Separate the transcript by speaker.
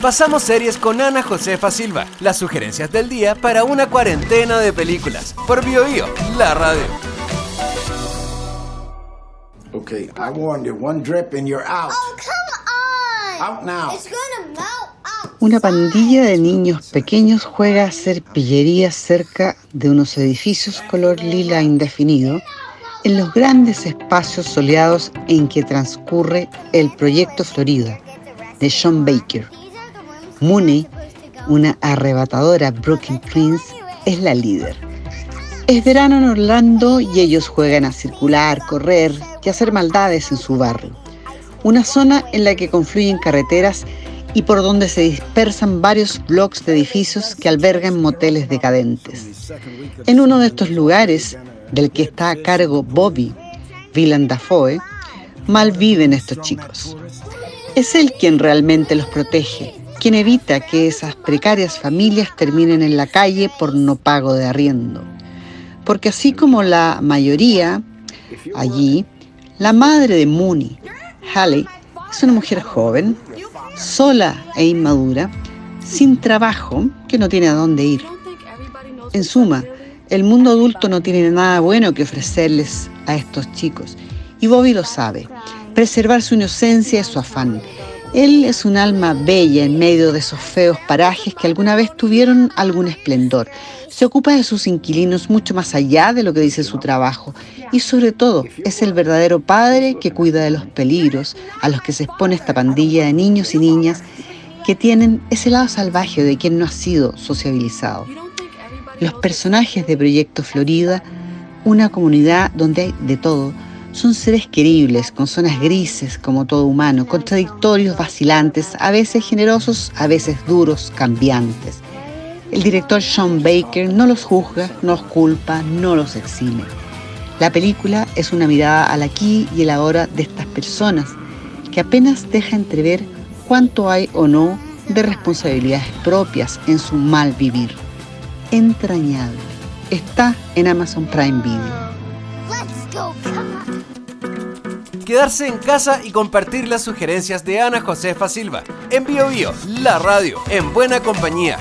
Speaker 1: Pasamos series con Ana Josefa Silva, las sugerencias del día para una cuarentena de películas. Por BioBio, la radio.
Speaker 2: Okay, I warned you. One drip and you're out.
Speaker 3: Oh, come on!
Speaker 2: Out now.
Speaker 3: It's gonna melt out.
Speaker 4: Una pandilla de niños pequeños juega a hacer pillerías cerca de unos edificios color lila indefinido en los grandes espacios soleados en que transcurre el proyecto Florida de Sean Baker. Mooney, una arrebatadora Brooklyn Prince, es la líder. Es verano en Orlando y ellos juegan a circular, correr y hacer maldades en su barrio. Una zona en la que confluyen carreteras y por donde se dispersan varios bloques de edificios que albergan moteles decadentes. En uno de estos lugares, del que está a cargo Bobby Villan Dafoe, mal viven estos chicos. Es él quien realmente los protege, quien evita que esas precarias familias terminen en la calle por no pago de arriendo. Porque así como la mayoría allí, la madre de Mooney, Haley, es una mujer joven, sola e inmadura, sin trabajo, que no tiene a dónde ir. En suma, el mundo adulto no tiene nada bueno que ofrecerles a estos chicos, y Bobby lo sabe. Preservar su inocencia es su afán. Él es un alma bella en medio de esos feos parajes que alguna vez tuvieron algún esplendor. Se ocupa de sus inquilinos mucho más allá de lo que dice su trabajo y sobre todo es el verdadero padre que cuida de los peligros a los que se expone esta pandilla de niños y niñas que tienen ese lado salvaje de quien no ha sido sociabilizado. Los personajes de Proyecto Florida, una comunidad donde hay de todo, son seres queribles, con zonas grises como todo humano, contradictorios, vacilantes, a veces generosos, a veces duros, cambiantes. El director Sean Baker no los juzga, no los culpa, no los exime. La película es una mirada al aquí y el ahora de estas personas, que apenas deja entrever cuánto hay o no de responsabilidades propias en su mal vivir. Entrañable. Está en Amazon Prime Video.
Speaker 3: Let's.
Speaker 1: Quedarse en casa y compartir las sugerencias de Ana Josefa Silva. En BioBio, la radio, en buena compañía.